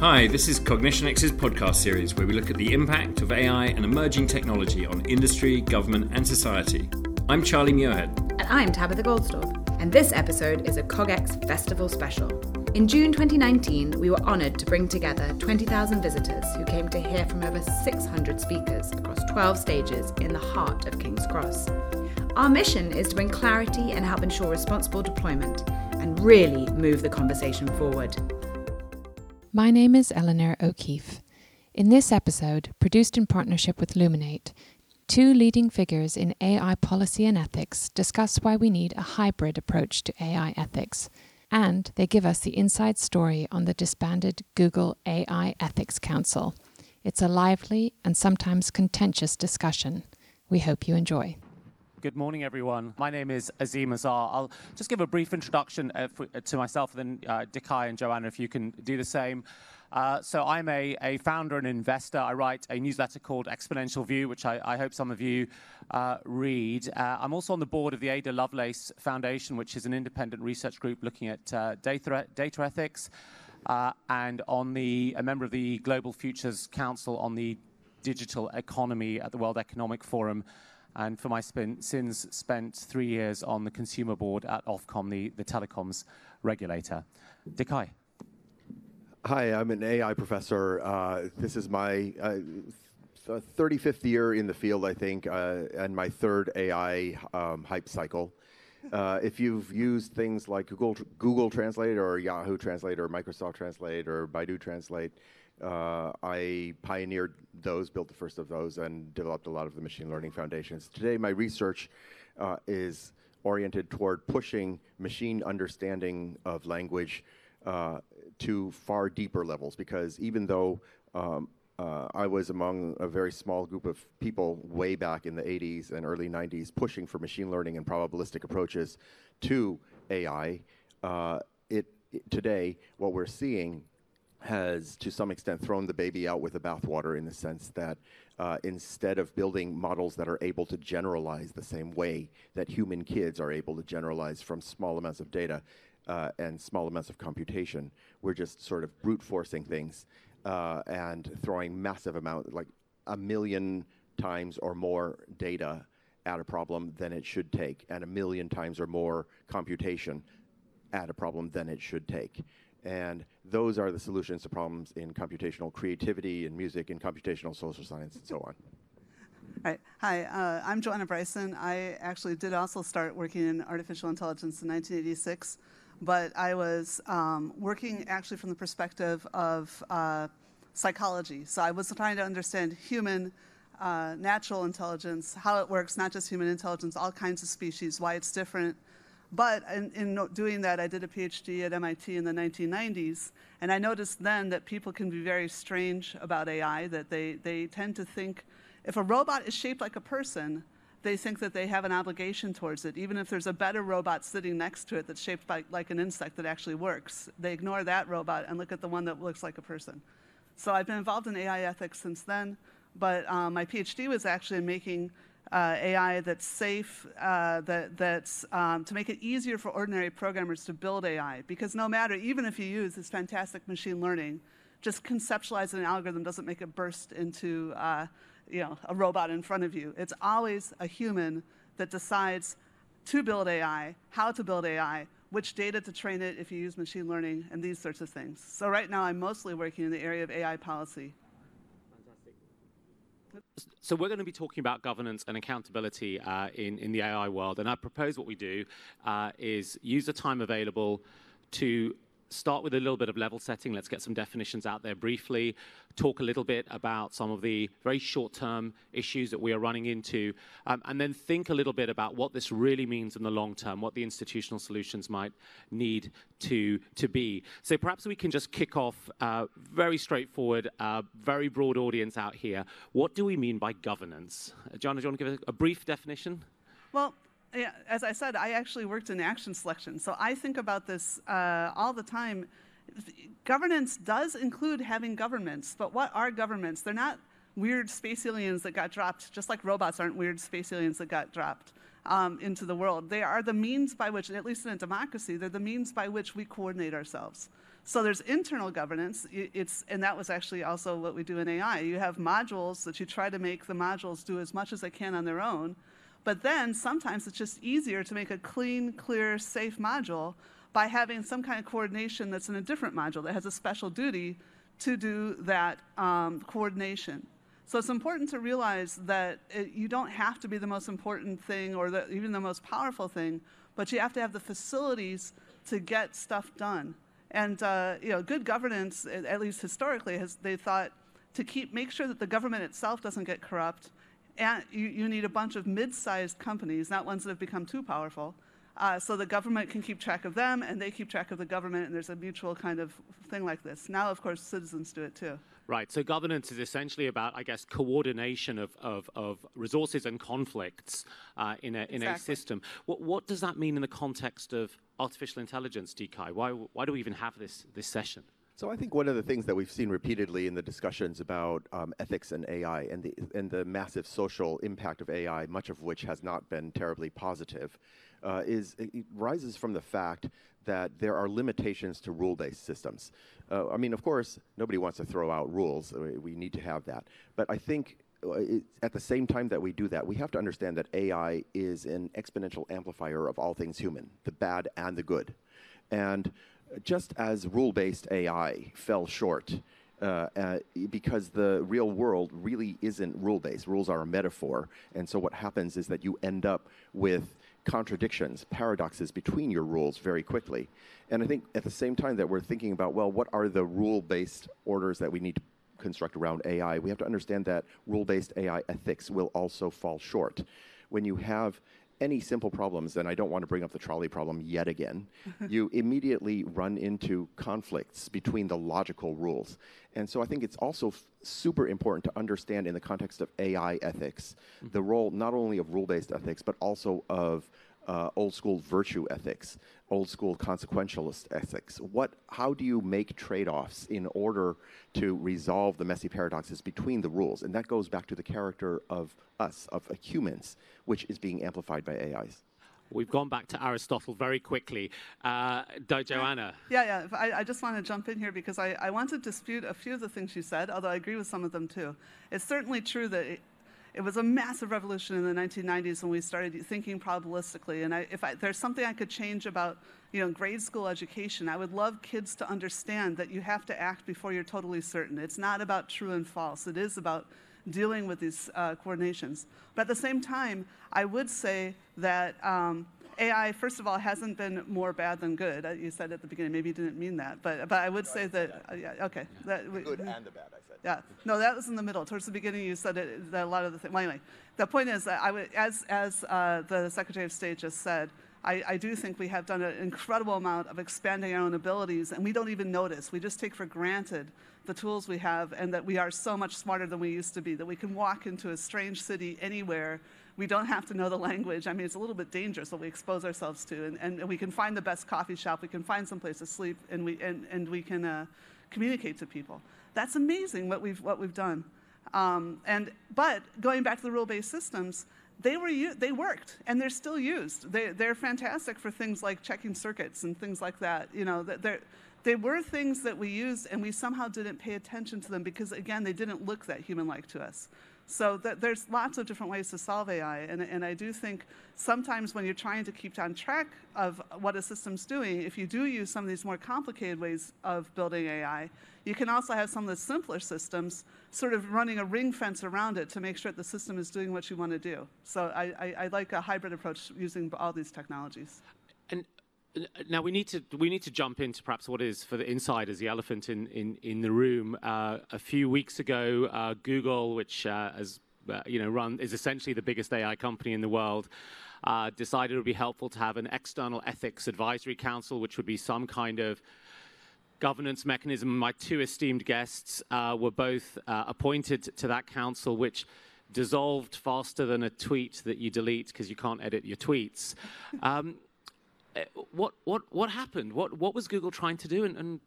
Hi, this is CognitionX's podcast series where we look at the impact of AI and emerging technology on industry, government, and society. I'm Charlie Muirhead. And I'm Tabitha Goldstaub. And this episode is a CogX Festival special. In June 2019, we were honoured to bring together 20,000 visitors who came to hear from over 600 speakers across 12 stages in the heart of King's Cross. Our mission is to bring clarity and help ensure responsible deployment and really move the conversation forward. My name is Eleanor O'Keefe. In this episode, produced in partnership with Luminate, two leading figures in AI policy and ethics discuss why we need a hybrid approach to AI ethics, and they give us the inside story on the disbanded Google AI Ethics Council. It's a lively and sometimes contentious discussion. We hope you enjoy. Good morning, everyone. My name is Azeem Azhar. I'll just give a brief introduction uh, uh, to myself, and then uh, Dekai and Joanna, if you can do the same. Uh, so I'm a, a, founder and investor. I write a newsletter called Exponential View, which I, I hope some of you uh, read. Uh, I'm also on the board of the Ada Lovelace Foundation, which is an independent research group looking at uh, data, data ethics, uh, and on the a member of the Global Futures Council on the digital economy at the World Economic Forum and for my spin, sins spent three years on the consumer board at Ofcom, the, the telecoms regulator. Dekai. Hi, I'm an AI professor. Uh, this is my uh, 35th year in the field, I think, uh, and my third AI um, hype cycle. Uh, if you've used things like Google, Google Translate or Yahoo Translate or Microsoft Translate or Baidu Translate, uh, I pioneered those, built the first of those, and developed a lot of the machine learning foundations. Today, my research uh, is oriented toward pushing machine understanding of language uh, to far deeper levels because even though um, uh, I was among a very small group of people way back in the 80s and early 90s pushing for machine learning and probabilistic approaches to AI. Uh, it, it, today, what we're seeing has to some extent thrown the baby out with the bathwater in the sense that uh, instead of building models that are able to generalize the same way that human kids are able to generalize from small amounts of data uh, and small amounts of computation, we're just sort of brute forcing things uh, and throwing massive amount, like a million times or more data at a problem than it should take, and a million times or more computation at a problem than it should take. And those are the solutions to problems in computational creativity, in music, in computational social science, and so on. Right. Hi, uh, I'm Joanna Bryson. I actually did also start working in artificial intelligence in 1986, but I was um, working actually from the perspective of uh, psychology. So I was trying to understand human uh, natural intelligence, how it works, not just human intelligence, all kinds of species, why it's different, but in, in, doing that, I did a PhD at MIT in the 1990s, and I noticed then that people can be very strange about AI, that they, they tend to think if a robot is shaped like a person, they think that they have an obligation towards it, even if there's a better robot sitting next to it that's shaped by, like an insect that actually works. They ignore that robot and look at the one that looks like a person. So I've been involved in AI ethics since then, but um, my PhD was actually in making uh, AI that's safe, uh, that, that's um, to make it easier for ordinary programmers to build AI. Because no matter, even if you use this fantastic machine learning, just conceptualizing an algorithm doesn't make it burst into uh, you know, a robot in front of you. It's always a human that decides to build AI, how to build AI, which data to train it if you use machine learning, and these sorts of things. So right now I'm mostly working in the area of AI policy. So we're going to be talking about governance and accountability uh, in, in the AI world. And I propose what we do uh, is use the time available to start with a little bit of level setting. Let's get some definitions out there briefly, talk a little bit about some of the very short term issues that we are running into, um, and then think a little bit about what this really means in the long term, what the institutional solutions might need to, to be. So perhaps we can just kick off uh, very straightforward, uh, very broad audience out here. What do we mean by governance? Uh, John, do you want to give a, a brief definition? Well, as I said, I actually worked in action selection. So I think about this uh, all the time. Governance does include having governments, but what are governments? They're not weird space aliens that got dropped, just like robots aren't weird space aliens that got dropped um, into the world. They are the means by which, at least in a democracy, they're the means by which we coordinate ourselves. So there's internal governance. It's, and that was actually also what we do in AI. You have modules that you try to make the modules do as much as they can on their own. But then sometimes it's just easier to make a clean, clear, safe module by having some kind of coordination that's in a different module that has a special duty to do that um, coordination. So it's important to realize that it, you don't have to be the most important thing or the, even the most powerful thing, but you have to have the facilities to get stuff done. And uh, you know, good governance, at least historically, has they thought to keep make sure that the government itself doesn't get corrupt. And you, you need a bunch of mid-sized companies, not ones that have become too powerful, uh, so the government can keep track of them, and they keep track of the government, and there's a mutual kind of thing like this. Now, of course, citizens do it too. Right. So governance is essentially about, I guess, coordination of, of, of resources and conflicts uh, in, a, in exactly. a system. What, what does that mean in the context of artificial intelligence, Dekai? Why, why do we even have this, this session? So I think one of the things that we've seen repeatedly in the discussions about um, ethics and AI and the, and the massive social impact of AI, much of which has not been terribly positive, uh, is it rises from the fact that there are limitations to rule-based systems. Uh, I mean, of course, nobody wants to throw out rules. We need to have that. But I think uh, at the same time that we do that, we have to understand that AI is an exponential amplifier of all things human, the bad and the good. And just as rule-based AI fell short uh, uh, because the real world really isn't rule-based. Rules are a metaphor. And so what happens is that you end up with contradictions, paradoxes between your rules very quickly. And I think at the same time that we're thinking about, well, what are the rule-based orders that we need to construct around AI, we have to understand that rule-based AI ethics will also fall short. When you have any simple problems, and I don't want to bring up the trolley problem yet again, you immediately run into conflicts between the logical rules. And so I think it's also super important to understand in the context of AI ethics, mm-hmm. the role not only of rule-based ethics, but also of uh, old school virtue ethics, old school consequentialist ethics. What, how do you make trade offs in order to resolve the messy paradoxes between the rules? And that goes back to the character of us, of humans, which is being amplified by AIs. We've gone back to Aristotle very quickly. Uh, Joanna. Yeah, yeah. I, I, just want to jump in here because I, I want to dispute a few of the things you said, although I agree with some of them too. It's certainly true that it, was a massive revolution in the 1990s when we started thinking probabilistically. And I, if I, there's something I could change about you know, grade school education, I would love kids to understand that you have to act before you're totally certain. It's not about true and false. It is about dealing with these uh, coordinations. But at the same time, I would say that um, AI, first of all, hasn't been more bad than good. Uh, you said at the beginning, maybe you didn't mean that, but, but I would no, say I that, uh, yeah, okay. That, the good and the bad, I said. Yeah, no, that was in the middle. Towards the beginning, you said it, that a lot of the things, well, anyway, the point is that I would, as, as uh, the Secretary of State just said, I, I, do think we have done an incredible amount of expanding our own abilities, and we don't even notice. We just take for granted the tools we have and that we are so much smarter than we used to be, that we can walk into a strange city anywhere we don't have to know the language. I mean, it's a little bit dangerous what we expose ourselves to. And, and we can find the best coffee shop, we can find some place to sleep, and we, and, and we can uh, communicate to people. That's amazing what we've, what we've done. Um, and, but going back to the rule-based systems, they, were, they worked, and they're still used. They, they're fantastic for things like checking circuits and things like that. You know, they're, they were things that we used, and we somehow didn't pay attention to them because, again, they didn't look that human-like to us. So th there's lots of different ways to solve AI, and, and I do think sometimes when you're trying to keep on track of what a system's doing, if you do use some of these more complicated ways of building AI, you can also have some of the simpler systems sort of running a ring fence around it to make sure that the system is doing what you want to do. So I, I, I like a hybrid approach using all these technologies. Now we need to we need to jump into perhaps what is for the insiders the elephant in in, in the room. Uh, a few weeks ago, uh, Google, which uh, has uh, you know run is essentially the biggest AI company in the world. Uh, decided it would be helpful to have an external ethics advisory council, which would be some kind of governance mechanism. My two esteemed guests uh, were both appointed to that council, which dissolved faster than a tweet that you delete because you can't edit your tweets. Um, what what what happened? What what was Google trying to do, and, and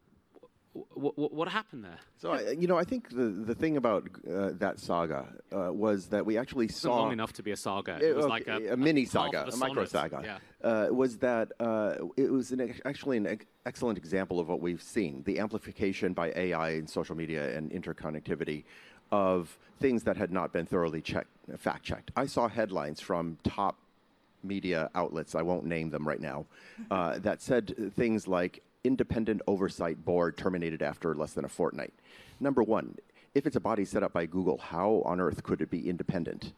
what, what, happened there? So, I, you know, I think the, the thing about uh, that saga uh, was that we actually it saw. long enough to be a saga. It, was like a, a mini saga, a, a micro saga. Yeah. Uh, was that uh, it was an, actually an ex- excellent example of what we've seen the amplification by AI and social media and interconnectivity of things that had not been thoroughly checked, fact checked. I saw headlines from top media outlets, I won't name them right now, uh, that said things like independent oversight board terminated after less than a fortnight. Number one, if it's a body set up by Google, how on earth could it be independent?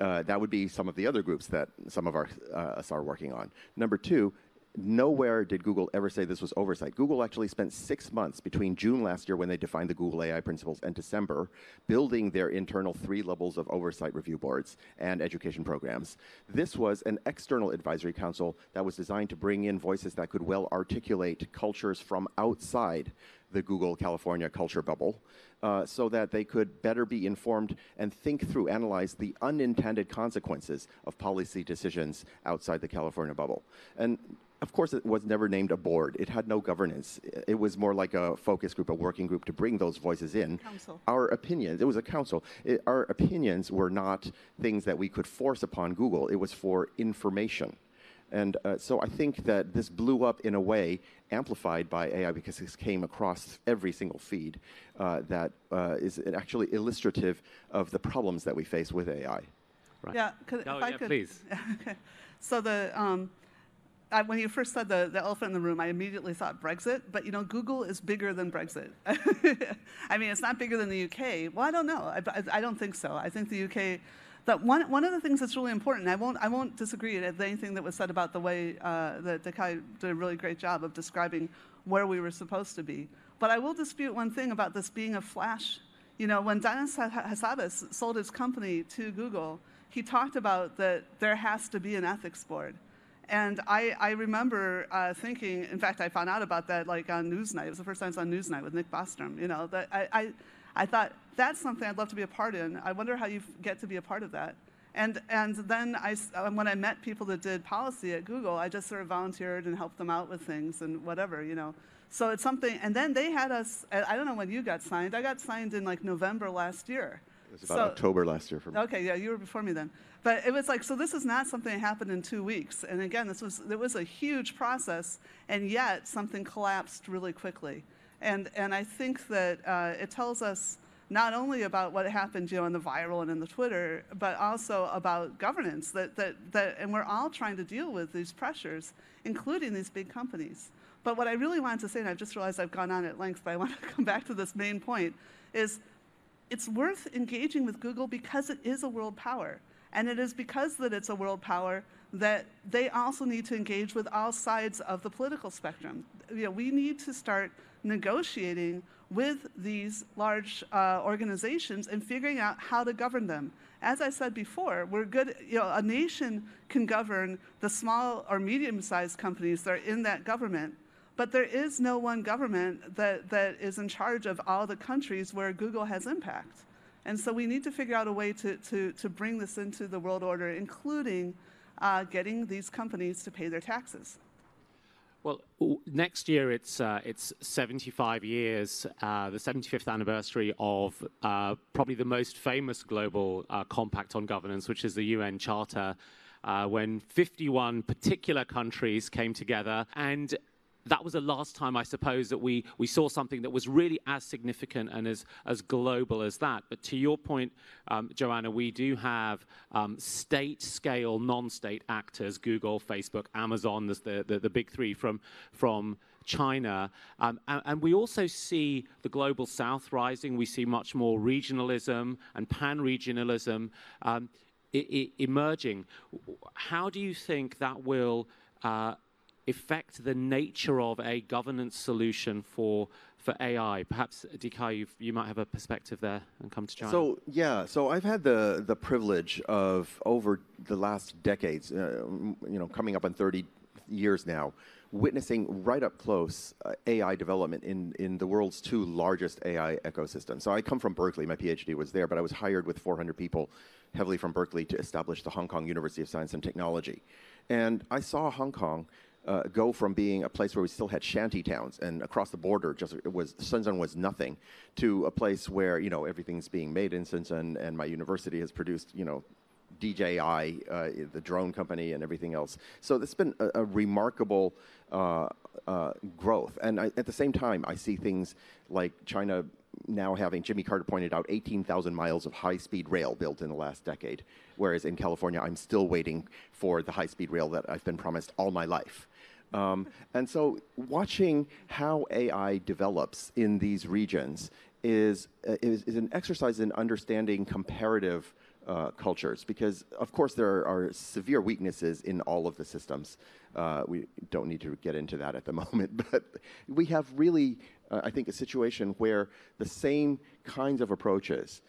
Uh, that would be some of the other groups that some of our, uh, us are working on. Number two, nowhere did Google ever say this was oversight. Google actually spent six months between June last year when they defined the Google AI principles and December building their internal three levels of oversight review boards and education programs. This was an external advisory council that was designed to bring in voices that could well articulate cultures from outside the Google California culture bubble uh, so that they could better be informed and think through, analyze the unintended consequences of policy decisions outside the California bubble. And of course, it was never named a board. It had no governance. It was more like a focus group, a working group to bring those voices in. Council. Our opinions, it was a council. It, our opinions were not things that we could force upon Google. It was for information. And uh, so I think that this blew up in a way amplified by AI because this came across every single feed uh, that uh, is actually illustrative of the problems that we face with AI. Right. Yeah, could, oh, if I yeah, could, please. okay. So the um, I, when you first said the, the elephant in the room, I immediately thought Brexit. But you know, Google is bigger than Brexit. I mean, it's not bigger than the UK. Well, I don't know. I, I, I don't think so. I think the UK. That one, one of the things that's really important, I won't, I won't disagree with anything that was said about the way uh, that Dekai did a really great job of describing where we were supposed to be. But I will dispute one thing about this being a flash. You know, when Demis Hassabis sold his company to Google, he talked about that there has to be an ethics board. And I, I remember uh, thinking, in fact, I found out about that like on Newsnight. It was the first time I was on Newsnight with Nick Bostrom. You know, that I, I, I thought that's something I'd love to be a part in. I wonder how you get to be a part of that. And, and then I, uh, when I met people that did policy at Google, I just sort of volunteered and helped them out with things and whatever, you know. So it's something, and then they had us, I don't know when you got signed. I got signed in like November last year. It was about so, October last year for me. Okay, yeah, you were before me then. But it was like, so this is not something that happened in two weeks. And again, this was, it was a huge process, and yet something collapsed really quickly. And, and I think that uh, it tells us not only about what happened you know, in the viral and in the Twitter, but also about governance. That, that, that, and we're all trying to deal with these pressures, including these big companies. But what I really wanted to say, and I've just realized I've gone on at length, but I want to come back to this main point, is it's worth engaging with Google because it is a world power. And it is because that it's a world power that they also need to engage with all sides of the political spectrum. You know, we need to start negotiating with these large uh, organizations and figuring out how to govern them. As I said before, we're good, you know, a nation can govern the small or medium sized companies that are in that government, but there is no one government that, that is in charge of all the countries where Google has impact. And so we need to figure out a way to, to, to bring this into the world order, including uh, getting these companies to pay their taxes. Well, next year it's uh, it's 75 years, uh, the 75th anniversary of uh, probably the most famous global uh, compact on governance, which is the UN Charter, uh, when 51 particular countries came together and that was the last time, I suppose, that we, we saw something that was really as significant and as, as global as that. But to your point, um, Joanna, we do have um, state scale, non state actors Google, Facebook, Amazon, the, the, the big three from, from China. Um, and, and, we also see the global south rising. We see much more regionalism and pan regionalism um, emerging. How do you think that will? Uh, affect the nature of a governance solution for for AI? Perhaps, Dekai, you might have a perspective there and come to China. So, yeah, so I've had the, the privilege of over the last decades, uh, you know, coming up on 30 years now, witnessing right up close uh, AI development in, in the world's two largest AI ecosystems. So I come from Berkeley, my PhD was there, but I was hired with 400 people heavily from Berkeley to establish the Hong Kong University of Science and Technology. And I saw Hong Kong uh, go from being a place where we still had shanty towns and across the border just it was Shenzhen was nothing to a place where you know everything's being made in Shenzhen and my university has produced you know DJI, uh, the drone company, and everything else. So it's been a, a remarkable uh, uh, growth. And I, at the same time, I see things like China now having, Jimmy Carter pointed out, 18,000 miles of high speed rail built in the last decade. Whereas in California, I'm still waiting for the high speed rail that I've been promised all my life. Um, and so, watching how AI develops in these regions is, uh, is, is, an exercise in understanding comparative uh, cultures because, of course, there are severe weaknesses in all of the systems. Uh, we don't need to get into that at the moment, but we have really, uh, I think, a situation where the same kinds of approaches.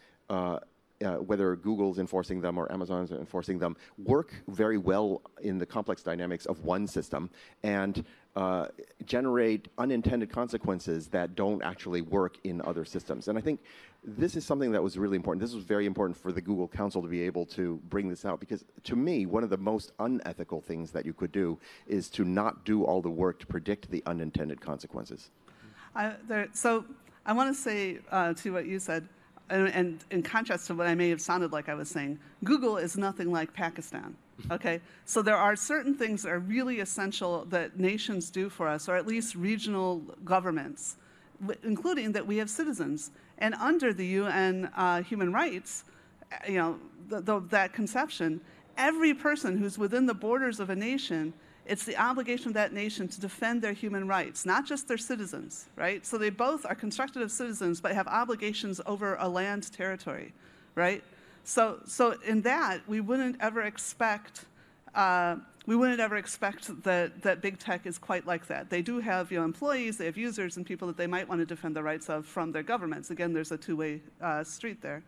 Uh, whether Google's enforcing them or Amazon's enforcing them, work very well in the complex dynamics of one system and uh, generate unintended consequences that don't actually work in other systems. And I think this is something that was really important. This was very important for the Google Council to be able to bring this out because, to me, one of the most unethical things that you could do is to not do all the work to predict the unintended consequences. there, so I want to say uh, to what you said, and, and in contrast to what I may have sounded like I was saying, Google is nothing like Pakistan. Okay, so there are certain things that are really essential that nations do for us, or at least regional governments, including that we have citizens. And under the UN uh, human rights, you know, the, the, that conception, every person who's within the borders of a nation it's the obligation of that nation to defend their human rights, not just their citizens, right? So they both are constructed of citizens, but have obligations over a land territory, right? So, so in that, we wouldn't ever expect. Uh, we wouldn't ever expect that, that big tech is quite like that. They do have you know, employees, they have users, and people that they might want to defend the rights of from their governments. Again, there's a two way uh, street there.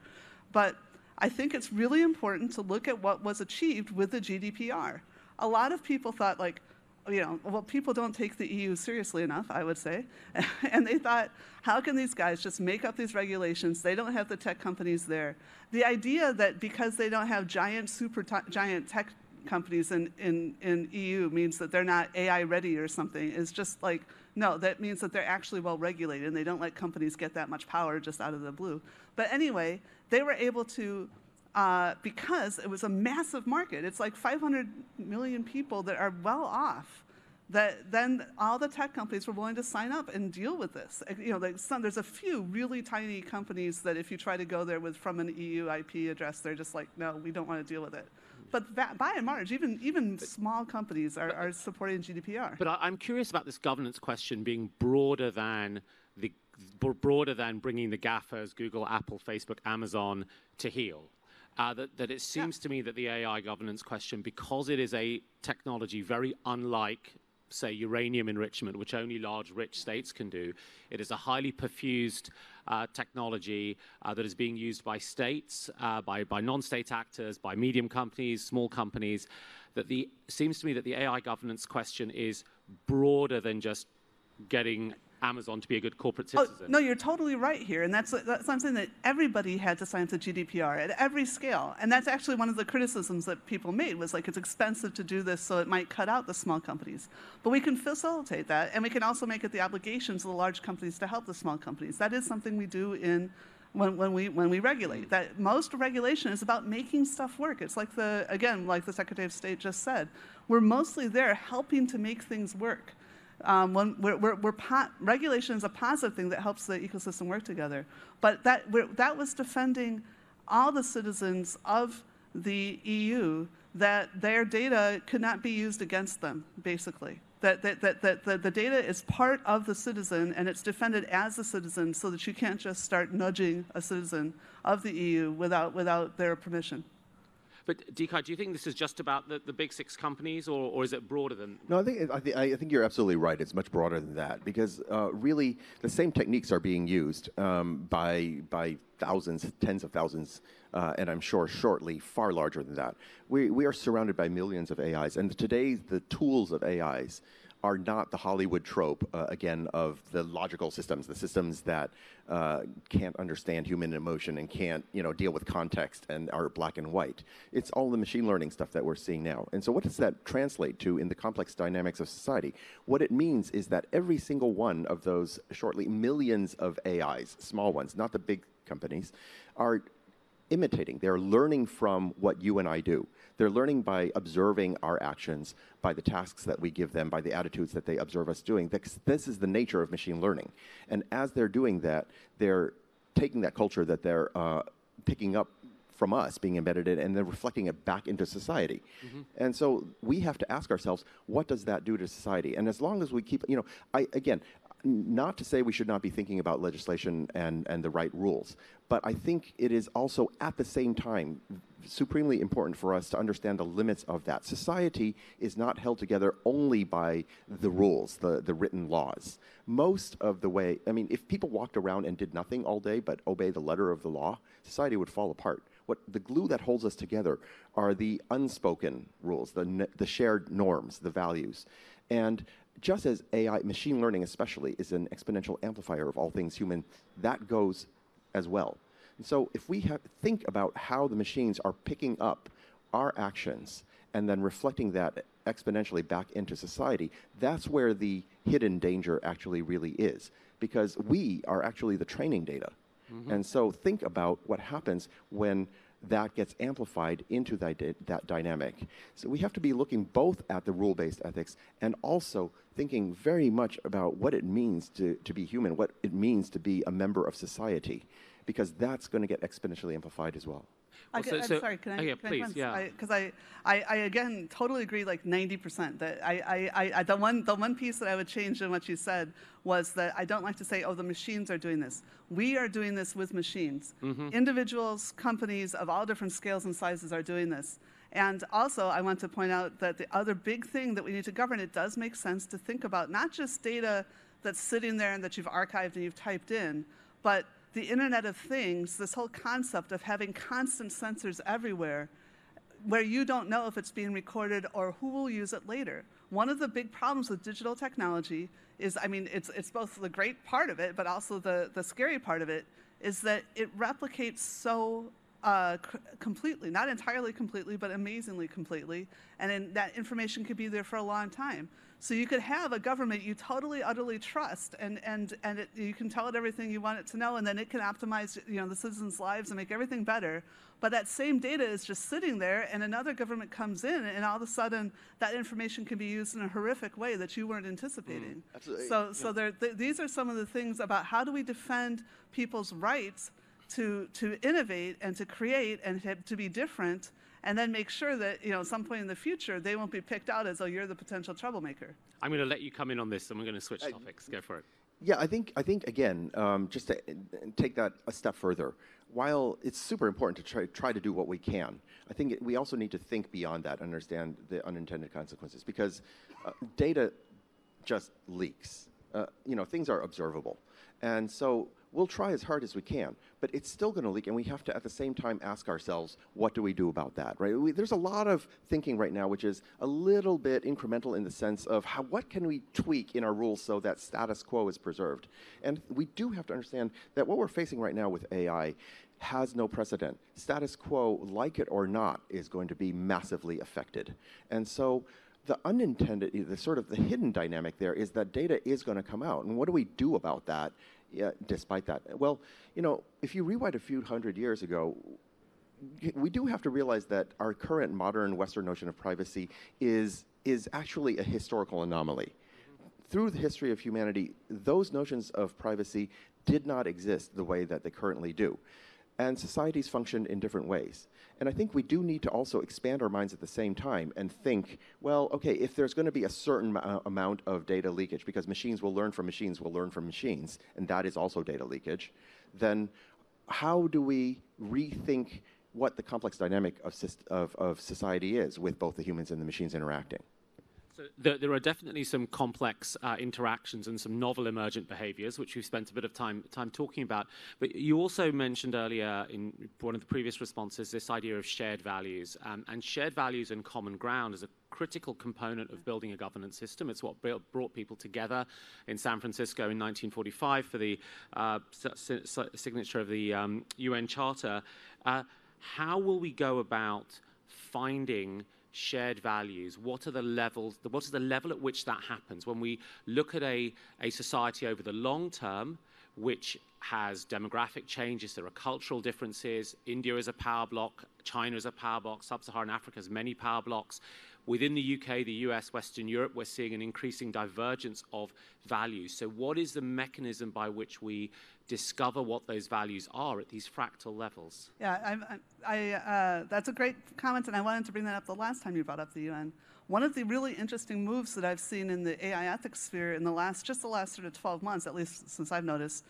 But I think it's really important to look at what was achieved with the GDPR a lot of people thought like, you know, well, people don't take the EU seriously enough, I would say. and they thought, how can these guys just make up these regulations? They don't have the tech companies there. The idea that because they don't have giant, super giant tech companies in, in, in EU means that they're not AI ready or something is just like, no, that means that they're actually well regulated and they don't let companies get that much power just out of the blue. But anyway, they were able to uh, because it was a massive market. It's like 500 million people that are well off. That then all the tech companies were willing to sign up and deal with this. You know, like some, there's a few really tiny companies that if you try to go there with from an EU IP address, they're just like, no, we don't want to deal with it. But that, by and large, even even small companies are, are supporting GDPR. But I'm curious about this governance question being broader than the broader than bringing the GAFAs, Google, Apple, Facebook, Amazon to heel uh, that, that, it seems to me that the AI governance question, because it is a technology very unlike, say, uranium enrichment, which only large, rich states can do, it is a highly perfused uh, technology uh, that is being used by states, uh, by, by non state actors, by medium companies, small companies. That the seems to me that the AI governance question is broader than just getting Amazon to be a good corporate oh, citizen. Oh, no, you're totally right here. And that's, that's something that everybody had to sign to GDPR at every scale. And that's actually one of the criticisms that people made was like it's expensive to do this, so it might cut out the small companies. But we can facilitate that, and we can also make it the obligations of the large companies to help the small companies. That is something we do in when, when, we, when we regulate. That most regulation is about making stuff work. It's like the, again, like the Secretary of State just said, we're mostly there helping to make things work. Um, when we're, we're, we're regulation is a positive thing that helps the ecosystem work together. But that, that was defending all the citizens of the EU that their data could not be used against them, basically. That, that, that, that the, the data is part of the citizen and it's defended as a citizen so that you can't just start nudging a citizen of the EU without, without their permission. But Dekai, do you think this is just about the, the big six companies, or, or is it broader than? No, I think I, th- I think you're absolutely right. It's much broader than that because uh, really the same techniques are being used um, by by thousands, tens of thousands, uh, and I'm sure shortly far larger than that. We we are surrounded by millions of AIs, and today the tools of AIs are not the Hollywood trope, uh, again, of the logical systems, the systems that uh, can't understand human emotion and can't, you know, deal with context and are black and white. It's all the machine learning stuff that we're seeing now. And so what does that translate to in the complex dynamics of society? What it means is that every single one of those shortly millions of AIs, small ones, not the big companies, are imitating. They're learning from what you and I do. They're learning by observing our actions, by the tasks that we give them, by the attitudes that they observe us doing. This, is the nature of machine learning. And as they're doing that, they're taking that culture that they're uh, picking up from us being embedded in and then reflecting it back into society. Mm-hmm. And so we have to ask ourselves, what does that do to society? And as long as we keep, you know, I, again, not to say we should not be thinking about legislation and, and the right rules, but I think it is also at the same time supremely important for us to understand the limits of that. Society is not held together only by the rules, the, the written laws. Most of the way, I mean, if people walked around and did nothing all day but obey the letter of the law, society would fall apart. What the glue that holds us together are the unspoken rules, the, the shared norms, the values. And just as AI, machine learning especially, is an exponential amplifier of all things human, that goes as well. And so if we have, think about how the machines are picking up our actions and then reflecting that exponentially back into society, that's where the hidden danger actually really is. Because we are actually the training data. Mm-hmm. And so think about what happens when that gets amplified into that, that dynamic. So we have to be looking both at the rule-based ethics and also thinking very much about what it means to, to be human, what it means to be a member of society, because that's going to get exponentially amplified as well. I, am so, sorry, can I? Yeah, can please, I yeah. Because I, I, I, again totally agree, like 90%. That I, I, I, the one, the one piece that I would change in what you said was that I don't like to say, oh, the machines are doing this. We are doing this with machines. Mm-hmm. Individuals, companies of all different scales and sizes are doing this. And also, I want to point out that the other big thing that we need to govern, it does make sense to think about not just data that's sitting there and that you've archived and you've typed in, but the Internet of Things, this whole concept of having constant sensors everywhere, where you don't know if it's being recorded or who will use it later. One of the big problems with digital technology is, I mean, it's, it's both the great part of it, but also the, the scary part of it, is that it replicates so uh, completely, not entirely completely, but amazingly completely. And that information could be there for a long time. So you could have a government you totally, utterly trust, and, and, and it, you can tell it everything you want it to know, and then it can optimize you know, the citizens' lives and make everything better. But that same data is just sitting there, and another government comes in, and all of a sudden that information can be used in a horrific way that you weren't anticipating. Mm, so, so there, th- these are some of the things about how do we defend people's rights to, to innovate and to create and to, to be different and then make sure that you know at some point in the future they won't be picked out as oh you're the potential troublemaker. I'm going to let you come in on this, and we're going to switch topics. Go for it. Yeah, I think I think again, um, just to take that a step further. While it's super important to try, try to do what we can, I think it, we also need to think beyond that, understand the unintended consequences, because uh, data just leaks. Uh, you know, things are observable, and so we'll try as hard as we can, but it's still going to leak, and we have to at the same time ask ourselves, what do we do about that, right? We, there's a lot of thinking right now, which is a little bit incremental in the sense of how, what can we tweak in our rules so that status quo is preserved? And we do have to understand that what we're facing right now with AI has no precedent. Status quo, like it or not, is going to be massively affected. And so the unintended, the sort of the hidden dynamic there is that data is going to come out. And what do we do about that? Yeah, despite that? Well, you know, if you rewind a few hundred years ago, we do have to realize that our current modern Western notion of privacy is, is actually a historical anomaly. Through the history of humanity, those notions of privacy did not exist the way that they currently do and societies function in different ways. And I think we do need to also expand our minds at the same time and think, well, okay, if there's going to be a certain m- amount of data leakage, because machines will learn from machines will learn from machines, and that is also data leakage, then how do we rethink what the complex dynamic of, of, of society is with both the humans and the machines interacting? So there, there, are definitely some complex uh, interactions and some novel emergent behaviors, which we've spent a bit of time, time talking about. But you also mentioned earlier in one of the previous responses this idea of shared values. Um, and shared values and common ground is a critical component of building a governance system. It's what brought people together in San Francisco in 1945 for the uh, signature of the um, UN Charter. Uh, how will we go about finding shared values? What are the levels, what is the level at which that happens? When we look at a, a society over the long term, which has demographic changes, there are cultural differences. India is a power block, China is a power block, Sub Saharan Africa has many power blocks. Within the UK, the US, Western Europe, we're seeing an increasing divergence of values. So, what is the mechanism by which we discover what those values are at these fractal levels? Yeah, I, I, uh, that's a great comment, and I wanted to bring that up the last time you brought up the UN. One of the really interesting moves that I've seen in the AI ethics sphere in the last, just the last sort of 12 months, at least since I've noticed,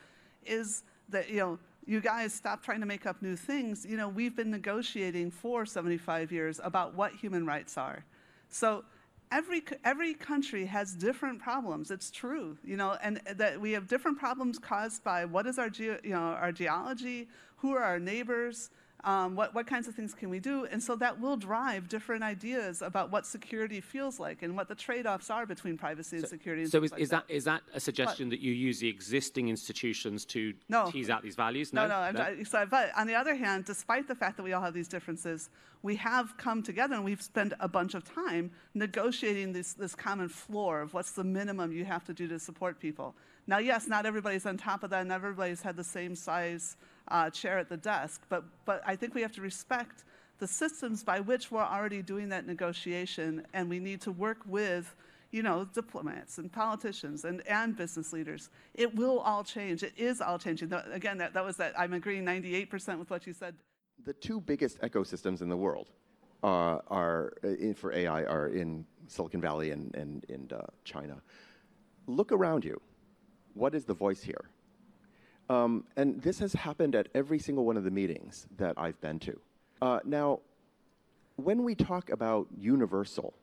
is that, you know, you guys stop trying to make up new things. You know, we've been negotiating for 75 years about what human rights are. So every, every country has different problems. It's true, you know, and that we have different problems caused by what is our, ge- you know, our geology, who are our neighbors, um, what, what kinds of things can we do? And so that will drive different ideas about what security feels like and what the trade-offs are between privacy and security. And so is, like is, that, that is that a suggestion but, that you use the existing institutions to no, tease out these values? No, no. no, no. So, but on the other hand, despite the fact that we all have these differences, we have come together and we've spent a bunch of time negotiating this, this common floor of what's the minimum you have to do to support people. Now, yes, not everybody's on top of that, and everybody's had the same size uh, chair at the desk. But, but I think we have to respect the systems by which we're already doing that negotiation, and we need to work with you know, diplomats and politicians and, and business leaders. It will all change. It is all changing. Again, that, that was that. I'm agreeing 98% with what you said. The two biggest ecosystems in the world uh, are in, for AI are in Silicon Valley and, and in uh, China. Look around you. What is the voice here? Um, and this has happened at every single one of the meetings that I've been to. Uh, now, when we talk about universal,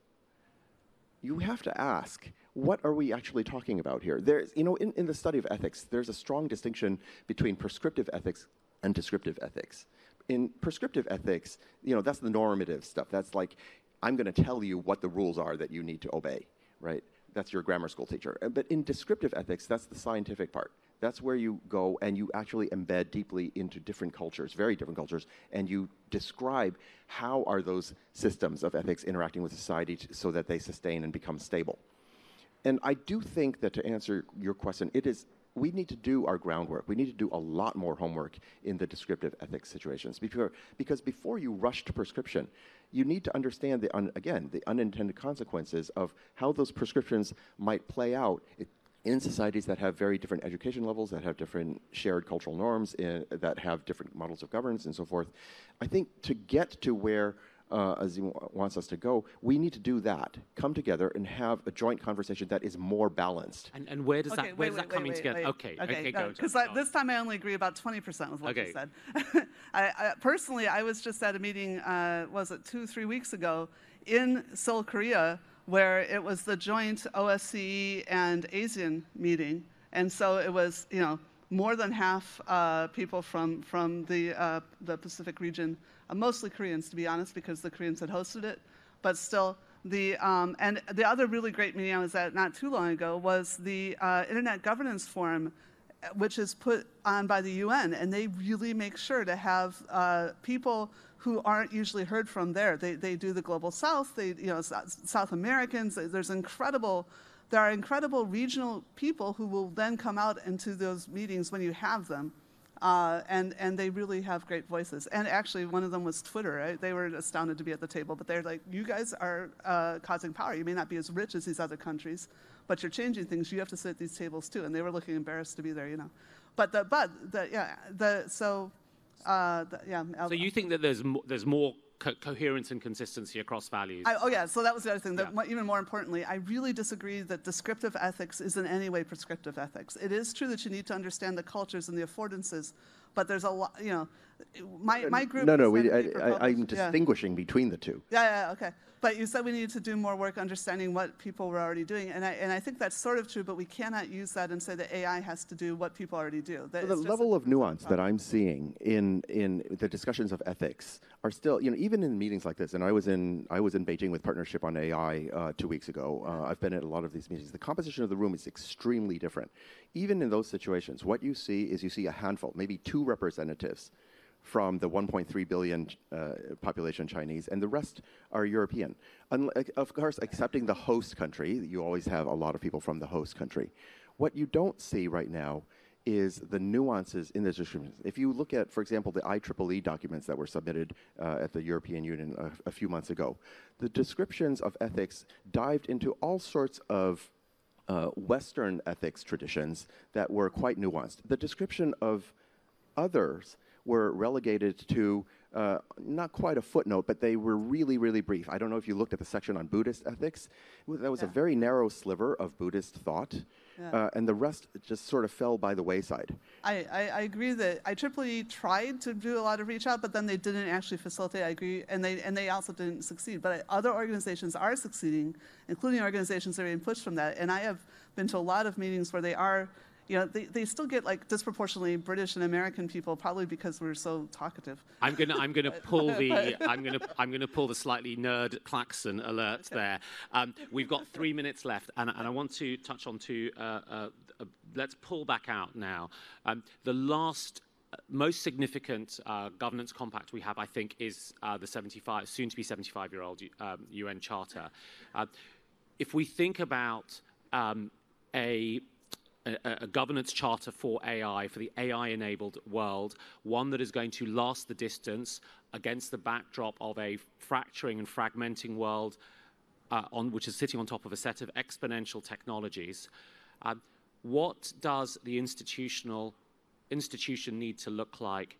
you have to ask, what are we actually talking about here? There's, you know, in, in the study of ethics, there's a strong distinction between prescriptive ethics and descriptive ethics. In prescriptive ethics, you know, that's the normative stuff. That's like, I'm going to tell you what the rules are that you need to obey, right? That's your grammar school teacher. Uh, but in descriptive ethics, that's the scientific part. That's where you go and you actually embed deeply into different cultures, very different cultures, and you describe how are those systems of ethics interacting with society so that they sustain and become stable. And I do think that to answer your question, it is we need to do our groundwork. We need to do a lot more homework in the descriptive ethics situations because, because before you rush to prescription, you need to understand the un, again the unintended consequences of how those prescriptions might play out. In societies that have very different education levels, that have different shared cultural norms, in, eh, that have different models of governance and so forth, I think to get to where uh, Azeem wants us to go, we need to do that. Come together and have a joint conversation that is more balanced. And, and where does okay, that where wait, that wait, coming wait, together? Okay, okay, okay, go. Because this time I only agree about 20% with what okay. you said. I, I, personally, I was just at a meeting, uh, was it two, three weeks ago, in Seoul, Korea, where it was the joint OSCE and ASEAN meeting. And so it was, you know, more than half uh, people from, from the, uh, the Pacific region, uh, mostly Koreans, to be honest, because the Koreans had hosted it. But still, the, um, and the other really great meeting I was at not too long ago was the uh, Internet Governance Forum, which is put on by the UN. And they really make sure to have uh, people who aren't usually heard from there. They, they do the global south, they, you know, South Americans, there's incredible, there are incredible regional people who will then come out into those meetings when you have them. Uh, and, and they really have great voices. And actually, one of them was Twitter. Right? They were astounded to be at the table, but they're like, you guys are uh, causing power. You may not be as rich as these other countries, but you're changing things. You have to sit at these tables too. And they were looking embarrassed to be there, you know. But the, but the, yeah, the, so uh, yeah. So you think that there's there's more co- coherence and consistency across values? I, oh yeah. So that was the other thing. That, yeah. Even more importantly, I really disagree that descriptive ethics is in any way prescriptive ethics. It is true that you need to understand the cultures and the affordances, but there's a lot. You know, my, my group. No, no, we, I, I, I'm published- yeah. distinguishing between the two. Yeah, yeah, okay. But you said we needed to do more work understanding what people were already doing, and I, and I think that's sort of true. But we cannot use that and say that AI has to do what people already do. That So the level of nuance that. I'm seeing in in the discussions of ethics are still, you know, even in meetings like this. And I was in I was in Beijing with Partnership on AI uh, two weeks ago. Uh, I've been at a lot of these meetings. The composition of the room is extremely different. Even in those situations, what you see is you see a handful, maybe two representatives from the 1.3 billion uh, population Chinese, and the rest are European. Of course, accepting the host country, you always have a lot of people from the host country. What you don't see right now is the nuances in the descriptions. If you look at, for example, the IEEE documents that were submitted uh, at the European Union a, a few months ago, the descriptions of ethics dived into all sorts of uh, Western ethics traditions that were quite nuanced. The description of others were relegated to uh, not quite a footnote, but they were really, really brief. I don't know if you looked at the section on Buddhist ethics. Was- That was a very narrow sliver of Buddhist thought, Yeah. uh, and the rest just sort of fell by the wayside. I, I, I agree that IEEE tried to do a lot of reach out, but then they didn't actually facilitate. I agree, and they and they also didn't succeed. But other organizations are succeeding, including organizations that are being pushed from that. And I have been to a lot of meetings where they are, you know, they, they still get like disproportionately British and American people, probably because we're so talkative. I'm gonna I'm gonna pull the I'm gonna I'm gonna pull the slightly nerd klaxon alert there. Um, we've got three minutes left, and, and I want to touch on to uh, uh, uh, let's pull back out now. Um, the last. uh, Most significant uh, governance compact we have, I think, is uh, the 75, soon to be 75 year old um, UN Charter. Uh, if we think about um, a a, a governance charter for AI, for the AI enabled world, one that is going to last the distance against the backdrop of a fracturing and fragmenting world, uh, on, which is sitting on top of a set of exponential technologies. Um, what does the institutional institution need to look like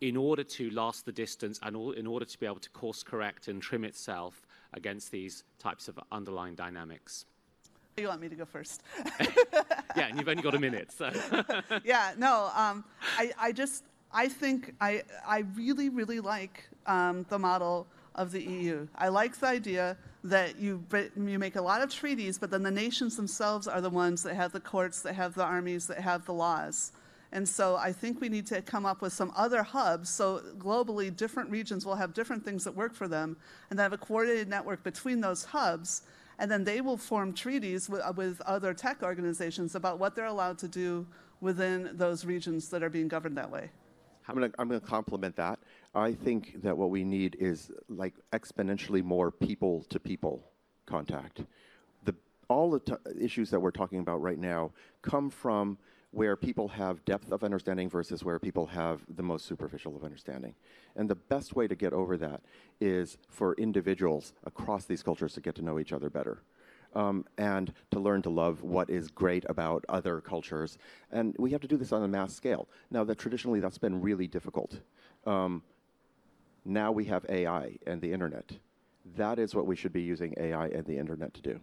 in order to last the distance and all, in order to be able to course correct and trim itself against these types of underlying dynamics? You want me to go first? Yeah, and you've only got a minute, so. yeah, no, um, I, I just, I think I, I really, really like um, the model of the EU. I like the idea that you, you make a lot of treaties, but then the nations themselves are the ones that have the courts, that have the armies, that have the laws. And so I think we need to come up with some other hubs. So globally, different regions will have different things that work for them, and then have a coordinated network between those hubs. And then they will form treaties with, with other tech organizations about what they're allowed to do within those regions that are being governed that way. I'm going to I'm going to compliment that. I think that what we need is like exponentially more people to people contact. The all the t- issues that we're talking about right now come from where people have depth of understanding versus where people have the most superficial of understanding. And the best way to get over that is for individuals across these cultures to get to know each other better. Um, and to learn to love what is great about other cultures. And we have to do this on a mass scale. Now, that traditionally that's been really difficult. Um, now we have AI and the internet. That is what we should be using AI and the internet to do.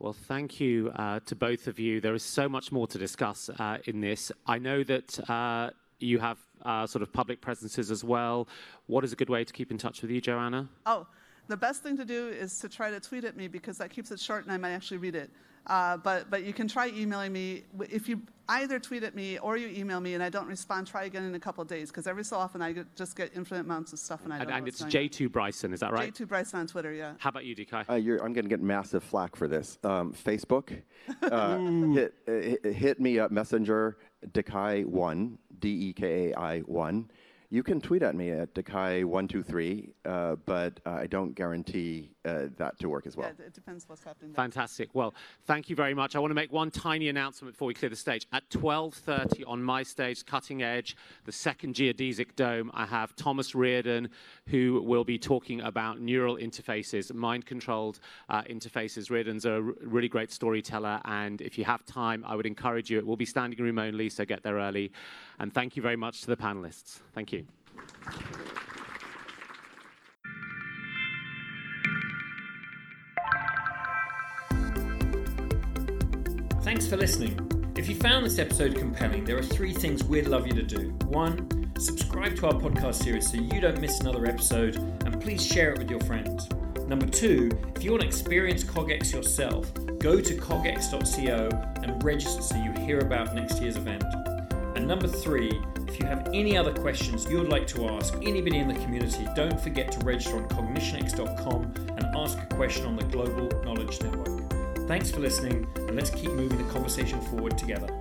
Well, thank you uh, to both of you. There is so much more to discuss uh, in this. I know that uh, you have uh, sort of public presences as well. What is a good way to keep in touch with you, Joanna? Oh, the best thing to do is to try to tweet at me because that keeps it short and I might actually read it. Uh, but, but you can try emailing me. If you either tweet at me or you email me and I don't respond, try again in a couple of days because every so often I get, just get infinite amounts of stuff and I don't And, know and what's it's J2 Bryson, is that right? J2 Bryson on Twitter, yeah. How about you, Dekai? Uh, you're, I'm going to get massive flack for this. Um, Facebook, uh, hit, uh, hit, hit me up, Messenger, Dekai1, D E K A I 1. You can tweet at me at Dekai123, uh, but uh, I don't guarantee that to work as well. Yeah, it depends what's happening. there. Fantastic. Well, thank you very much. I want to make one tiny announcement before we clear the stage. At 12:30 on my stage, Cutting Edge, the second geodesic dome, I have Thomas Reardon, who will be talking about neural interfaces, mind-controlled uh, interfaces. Reardon's a r- really great storyteller, and if you have time, I would encourage you. It will be standing room only, so get there early. And thank you very much to the panelists. Thank you. For listening. If you found this episode compelling, there are three things we'd love you to do. One, Subscribe to our podcast series so you don't miss another episode, and please share it with your friends. Number two, if you want to experience CogX yourself, go to cogx.co and register so you hear about next year's event. And number three, if you have any other questions you would like to ask anybody in the community, don't forget to register on cognitionx.com and ask a question on the Global Knowledge Network. Thanks for listening, and let's keep moving the conversation forward together.